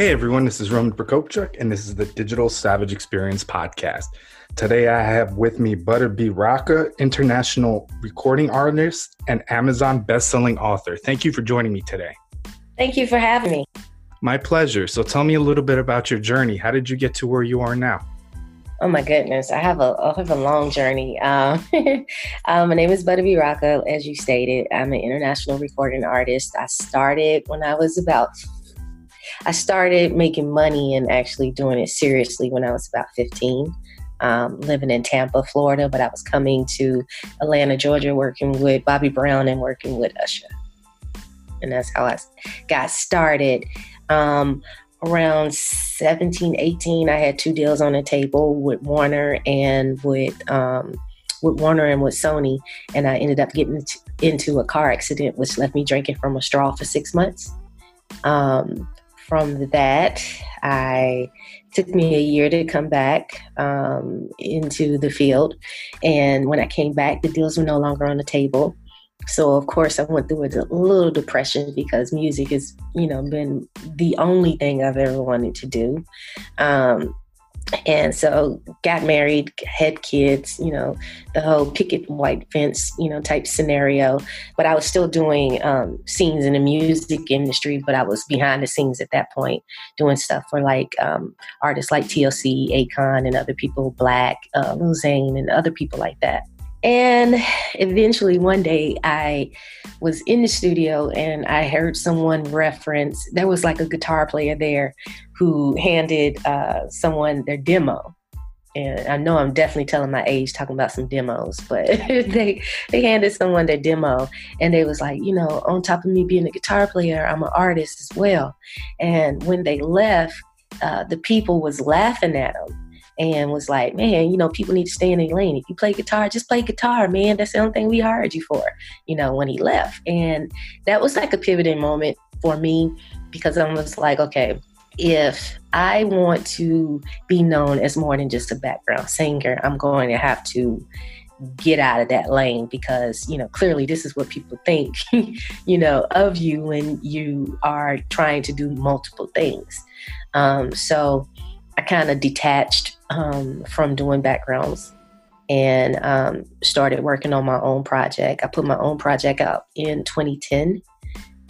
Hey everyone, this is Roman Prokopchuk, and this is the Digital Savage Experience podcast. Today I have with me Butta B. Rocka, international recording artist and Amazon best-selling author. Thank you for joining me today. Thank you for having me. My pleasure. So tell me a little bit about your journey. How did you get to where you are now? Oh my goodness, I have a I have a long journey. Um, um, my name is Butta B. Rocka, as you stated. I'm an international recording artist. I started when I was about I started making money and actually doing it seriously when I was about 15. Um, living in Tampa, Florida, but I was coming to Atlanta, Georgia, working with Bobby Brown and working with Usher. And that's how I got started. Um, around 17, 18, I had two deals on the table with Warner and with um, with Warner and with Sony, and I ended up getting into a car accident, which left me drinking from a straw for six months. Um, from that, I took me a year to come back um, into the field. And when I came back, the deals were no longer on the table. So of course I went through a little depression because music has, you know, been the only thing I've ever wanted to do. Um, and so got married had kids you know the whole picket white fence you know type scenario. But i was still doing um, scenes in the music industry but i was behind the scenes at that point doing stuff for like um, artists like tlc akon and other people black uh, lil zane and other people like that. And eventually, one day, I was in the studio and I heard someone reference there was like a guitar player there who handed uh, someone their demo. And I know I'm definitely telling my age talking about some demos, but they they handed someone their demo and they was like, you know, on top of me being a guitar player, I'm an artist as well. And when they left, uh, the people was laughing at them and was like, man, you know, people need to stay in their lane. If you play guitar, just play guitar, man. That's the only thing we hired you for, you know, when he left. And that was like a pivoting moment for me because I was like, okay, if I want to be known as more than just a background singer, I'm going to have to get out of that lane because you know clearly this is what people think you know of you when you are trying to do multiple things um, so i kind of detached um, from doing backgrounds and um, started working on my own project. I put my own project out in 2010,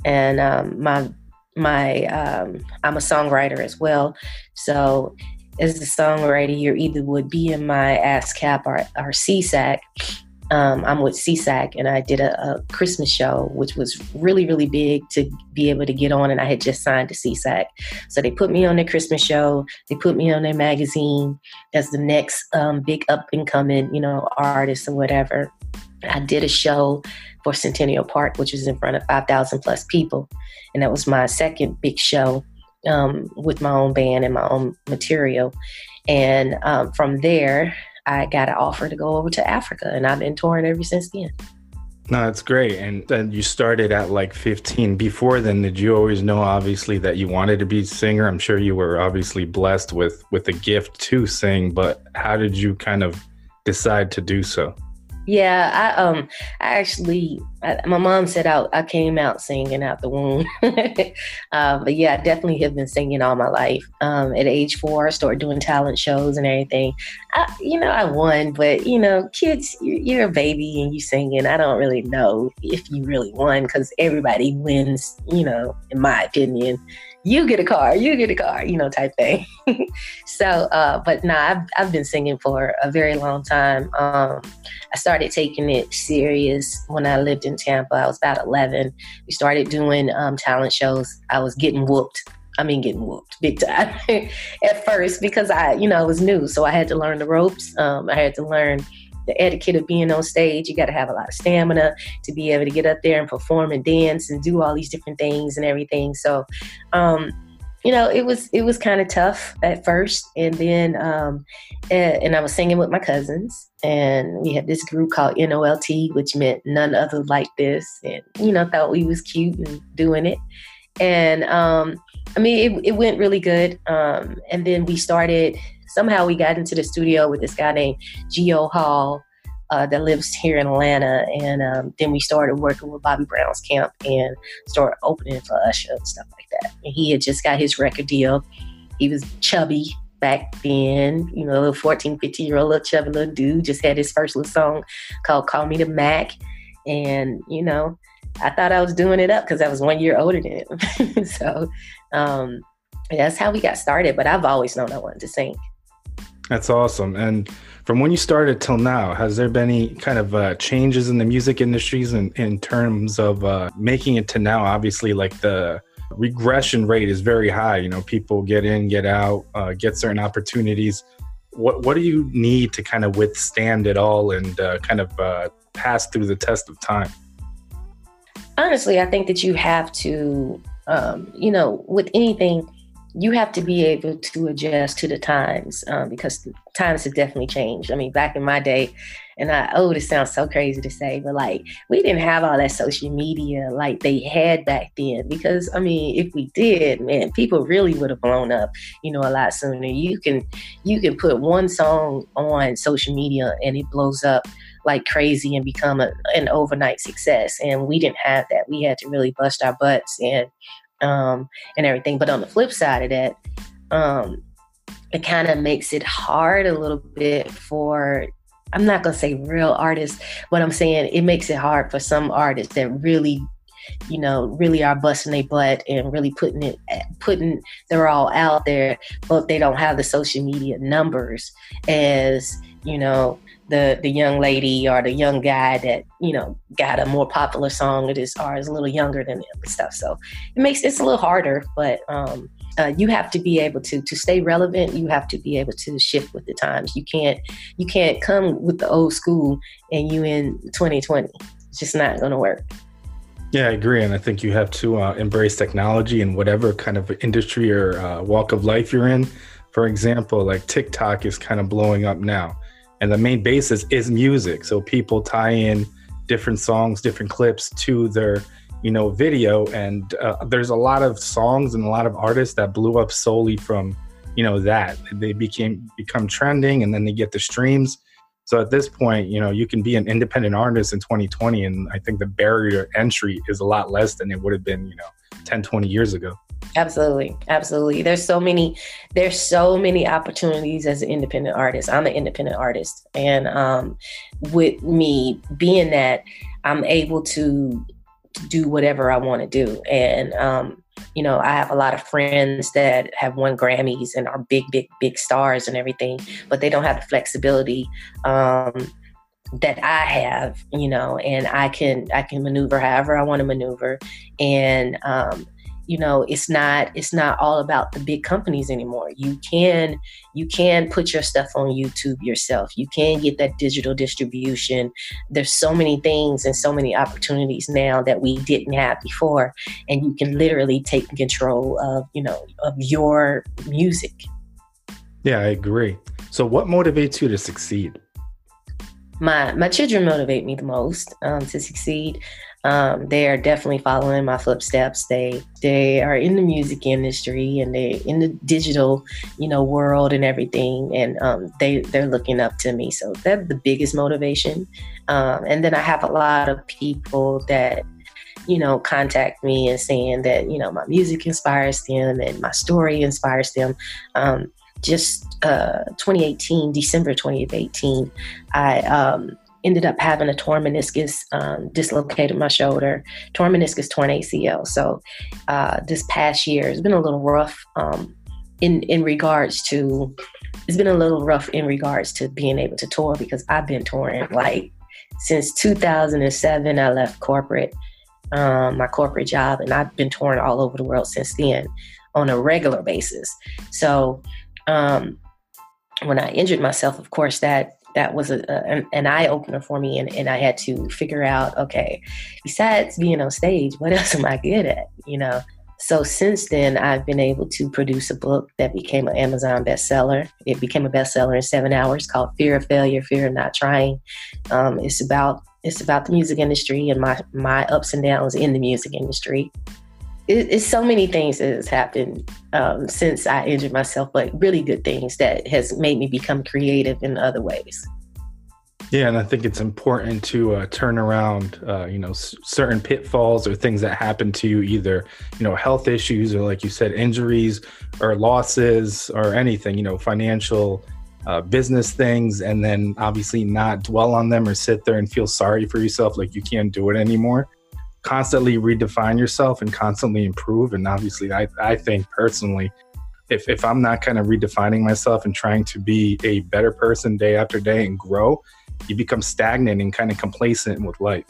and um, my my um, I'm a songwriter as well. So as a songwriter, you either would be in BMI ASCAP or, or SESAC, um, I'm with SESAC and I did a, a, Christmas show, which was really, really big to be able to get on. And I had just signed to SESAC. So they put me on their Christmas show. They put me on their magazine as the next um, big up and coming, you know, artist or whatever. I did a show for Centennial Park, which was in front of 5,000 plus people. And that was my second big show um, with my own band and my own material. And um, from there, I got an offer to go over to Africa, and I've been touring ever since then. No, that's great. And then you started at like 15. Before then, did you always know obviously that you wanted to be a singer? I'm sure you were obviously blessed with with a gift to sing, but how did you kind of decide to do so? Yeah, I um, I actually, I, my mom said I, I came out singing out the womb, uh, but yeah, I definitely have been singing all my life. Um, at age four, I started doing talent shows and everything. I, you know, I won, but you know, kids, you're, you're a baby and you singing. I don't really know if you really won because everybody wins. You know, in my opinion you get a car, you get a car, you know, type thing. so, uh, but nah, I've, I've been singing for a very long time. Um, I started taking it serious when I lived in Tampa. I was about 11. We started doing um, talent shows. I was getting whooped. I mean, getting whooped big time at first because I, you know, it was new. So I had to learn the ropes. Um, I had to learn the etiquette of being on stage. You got to have a lot of stamina to be able to get up there and perform and dance and do all these different things and everything. So, um, you know, it was it was kind of tough at first, and then um, and, and I was singing with my cousins, and we had this group called NOLT, which meant none other like this, and you know, thought we was cute and doing it, and um, I mean, it, it went really good, um, and then we started. Somehow we got into the studio with this guy named Geo Hall, uh, that lives here in Atlanta. And um, then we started working with Bobby Brown's camp and started opening for Usher and stuff like that. And he had just got his record deal. He was chubby back then, you know, a little 14, 15 year old little chubby little dude, just had his first little song called Call Me the Mac. And, you know, I thought I was doing it up because I was one year older than him. so um, that's how we got started. But I've always known I wanted to sing. That's awesome. And from when you started till now, has there been any kind of uh, changes in the music industries in, in terms of uh, making it to now? Obviously, like the regression rate is very high. You know, people get in, get out, uh, get certain opportunities. What what do you need to kind of withstand it all and uh, kind of uh, pass through the test of time? Honestly, I think that you have to, um, you know, with anything you have to be able to adjust to the times um, because times have definitely changed. I mean, back in my day, and I oh, this sounds so crazy to say, but like we didn't have all that social media like they had back then. Because I mean, if we did, man, people really would have blown up, you know, a lot sooner. You can you can put one song on social media and it blows up like crazy and become a, an overnight success. And we didn't have that. We had to really bust our butts and um, and everything. But on the flip side of that, um, it kind of makes it hard a little bit for I'm not gonna say real artists, but I'm saying it makes it hard for some artists that really, you know, really are busting their butt and really putting it putting they're all out there, but they don't have the social media numbers as, you know, the the young lady or the young guy that you know got a more popular song that is or is a little younger than them and stuff. So it makes it's a little harder, but um, uh, you have to be able to to stay relevant. You have to be able to shift with the times. You can't you can't come with the old school and you in 2020. It's just not going to work. Yeah, I agree, and I think you have to uh, embrace technology in whatever kind of industry or uh, walk of life you're in. For example, like TikTok is kind of blowing up now and the main basis is music. So people tie in different songs different clips to their you know video. And uh, there's a lot of songs and a lot of artists that blew up solely from you know that. They became become trending and then they get the streams. So at this point you know you can be an independent artist in 2020 and i think the barrier entry is a lot less than it would have been you know 10 20 years ago Absolutely. Absolutely. There's so many there's so many opportunities as an independent artist. I'm an independent artist and um with me being that I'm able to do whatever I want to do and um you know, I have a lot of friends that have won Grammys and are big, big, big stars and everything, but they don't have the flexibility um, that I have, you know, and I can I can maneuver however I want to maneuver, and um, you know it's not it's not all about the big companies anymore. You can you can put your stuff on youtube yourself. You can get that digital distribution. There's so many things and so many opportunities now that we didn't have before and you can literally take control of you know of your music. Yeah i agree. So what motivates you to succeed? My my children motivate me the most um, to succeed um, they are definitely following my footsteps. They they are in the music industry and they in the digital, you know, world and everything. And um, they they're looking up to me. So that's the biggest motivation. Um, and then I have a lot of people that you know contact me and saying that you know my music inspires them and my story inspires them. Um, just uh, 2018, December 2018, I um, ended up having a torn meniscus, um, dislocated my shoulder, torn meniscus, torn ACL. So uh, this past year has been a little rough um, in in regards to. It's been a little rough in regards to being able to tour because I've been touring like since 2007. I left corporate, um, my corporate job, and I've been touring all over the world since then on a regular basis. So um, when I injured myself, of course, that that was a, a an, an eye opener for me, and, and I had to figure out, okay, besides being on stage, what else am I good at? You know. So since then, I've been able to produce a book that became an Amazon bestseller. It became a bestseller in seven hours, called "Fear of Failure, Fear of Not Trying." Um, it's about it's about the music industry and my my ups and downs in the music industry. It, it's so many things that has happened um, since I injured myself, but really good things that has made me become creative in other ways. Yeah, and I think it's important to uh, turn around, uh, you know, s- certain pitfalls or things that happen to you, either you know, health issues or, like you said, injuries or losses or anything, you know, financial, uh, business things, and then obviously not dwell on them or sit there and feel sorry for yourself, like you can't do it anymore. Constantly redefine yourself and constantly improve. And obviously, I, I think personally, if, if I'm not kind of redefining myself and trying to be a better person day after day and grow, you become stagnant and kind of complacent with life.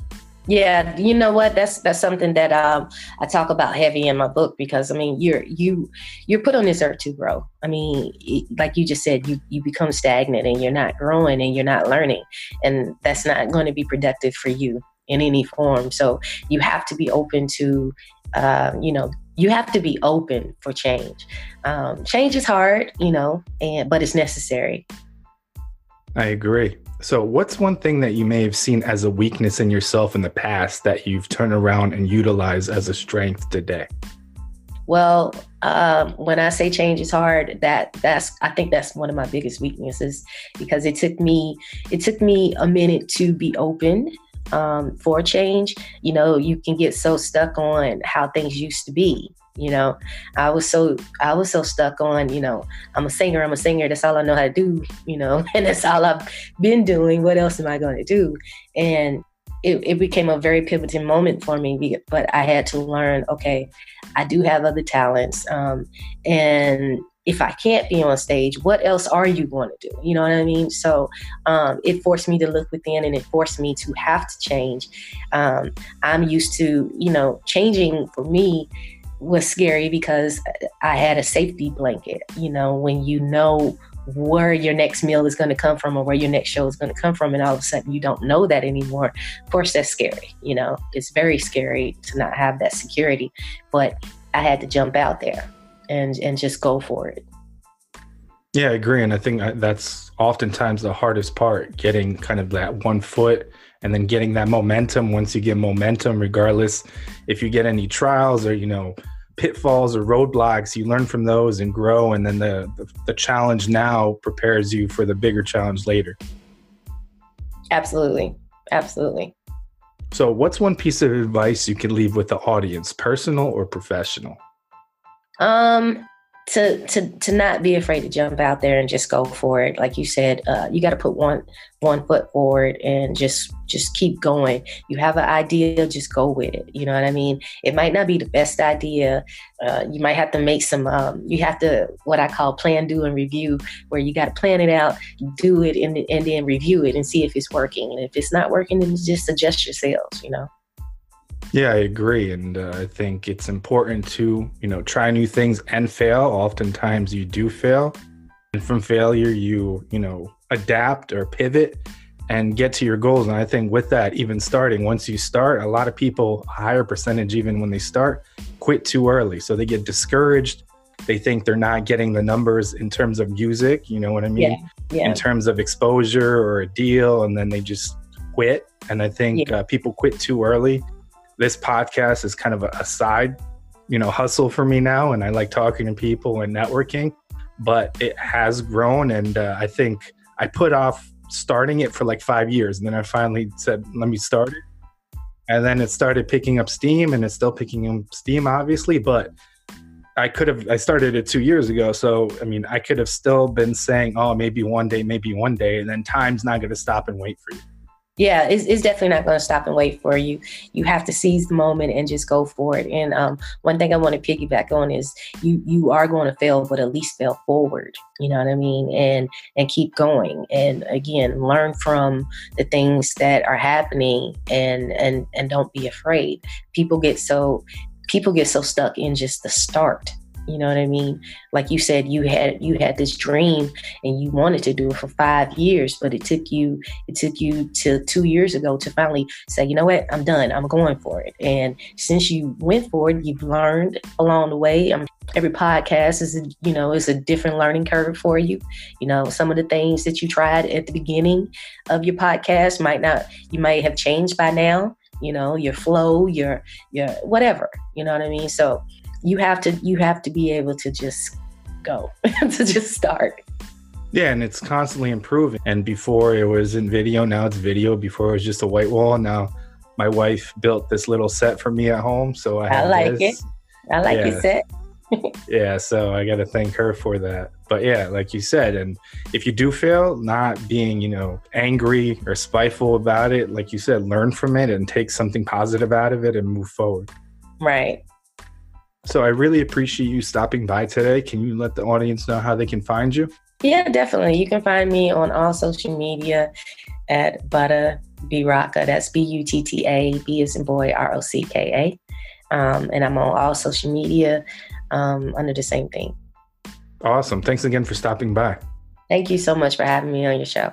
Yeah, you know what? That's that's something that um, I talk about heavy in my book because I mean you're you you're put on this earth to grow. I mean, like you just said, you you become stagnant and you're not growing and you're not learning, and that's not going to be productive for you in any form. So you have to be open to, uh, you know, you have to be open for change. Um, change is hard, you know, and but it's necessary. I agree. So, what's one thing that you may have seen as a weakness in yourself in the past that you've turned around and utilized as a strength today? Well, um, when I say change is hard, that that's I think that's one of my biggest weaknesses because it took me it took me a minute to be open um, for change. You know, you can get so stuck on how things used to be. You know, I was so I was so stuck on, you know, I'm a singer, I'm a singer, that's all I know how to do, you know, and that's all I've been doing. What else am I going to do? And it, it became a very pivoting moment for me, but I had to learn, okay, I do have other talents. Um, and if I can't be on stage, what else are you going to do? You know what I mean? So um, it forced me to look within and it forced me to have to change. Um, I'm used to, you know, changing for me was scary because I had a safety blanket. You know, when you know where your next meal is going to come from or where your next show is going to come from, and all of a sudden you don't know that anymore. Of course, that's scary. You know, it's very scary to not have that security. But I had to jump out there and and just go for it. Yeah, I agree, and I think uh, that's oftentimes the hardest part: getting kind of that one foot and then getting that momentum. Once you get momentum regardless if you get any trials or you know pitfalls or roadblocks you learn from those and grow. And then the, the, the challenge now prepares you for the bigger challenge later. Absolutely. Absolutely. So what's one piece of advice you can leave with the audience personal or professional um to to to not be afraid to jump out there and just go for it. Like you said uh, you got to put one one foot forward and just just keep going. You have an idea just go with it. You know what i mean? It might not be the best idea. Uh, you might have to make some um, you have to what i call plan do and review where you got to plan it out do it and, and then review it and see if it's working. And if it's not working then just adjust your sales you know yeah, I agree, and uh, I think it's important to you know try new things and fail. Oftentimes, you do fail, and from failure, you you know adapt or pivot and get to your goals. And I think with that, even starting once you start, a lot of people, a higher percentage, even when they start, quit too early, so they get discouraged. They think they're not getting the numbers in terms of music. You know what I mean? Yeah. yeah. In terms of exposure or a deal, and then they just quit. And I think yeah. uh, people quit too early this podcast is kind of a, a, side, you know, hustle for me now, and I like talking to people and networking. But it has grown, and uh, I think I put off starting it for like five years, and then I finally said, "Let me start it." And then it started picking up steam, and it's still picking up steam, obviously. But I could have I started it two years ago, so I mean, I could have still been saying, "Oh, maybe one day, maybe one day," and then time's not going to stop and wait for you yeah, it's, it's definitely not going to stop and wait for you. You have to seize the moment and just go for it. And um, one thing I want to piggyback on is you you are going to fail, but at least fail forward. You know what I mean? And and keep going. And again, learn from the things that are happening, and and and don't be afraid. People get so people get so stuck in just the start You know what I mean? Like you said, you had you had this dream and you wanted to do it for five years, but it took you it took you to two years ago to finally say, you know what, I'm done. I'm going for it. And since you went for it, you've learned along the way. I'm, every podcast is a, you know is a different learning curve for you. You know, some of the things that you tried at the beginning of your podcast might not you might have changed by now. You know, your flow, your your whatever. You know what I mean? So you have to you have to be able to just go to just start. Yeah and it's constantly improving. And before it was in video now it's video. Before it was just a white wall. Now my wife built this little set for me at home so i, I like this. it. I like yeah. your set. Yeah so i got to thank her for that. But yeah like you said and if you do fail not being you know angry or spiteful about it like you said learn from it and take something positive out of it and move forward. Right so I really appreciate you stopping by today. Can you let the audience know how they can find you? Yeah, definitely. You can find me on all social media at Butta B Rocka. That's B U T T A B is in boy R O C K A. Um, and I'm on all social media um, under the same thing. Awesome. Thanks again for stopping by. Thank you so much for having me on your show.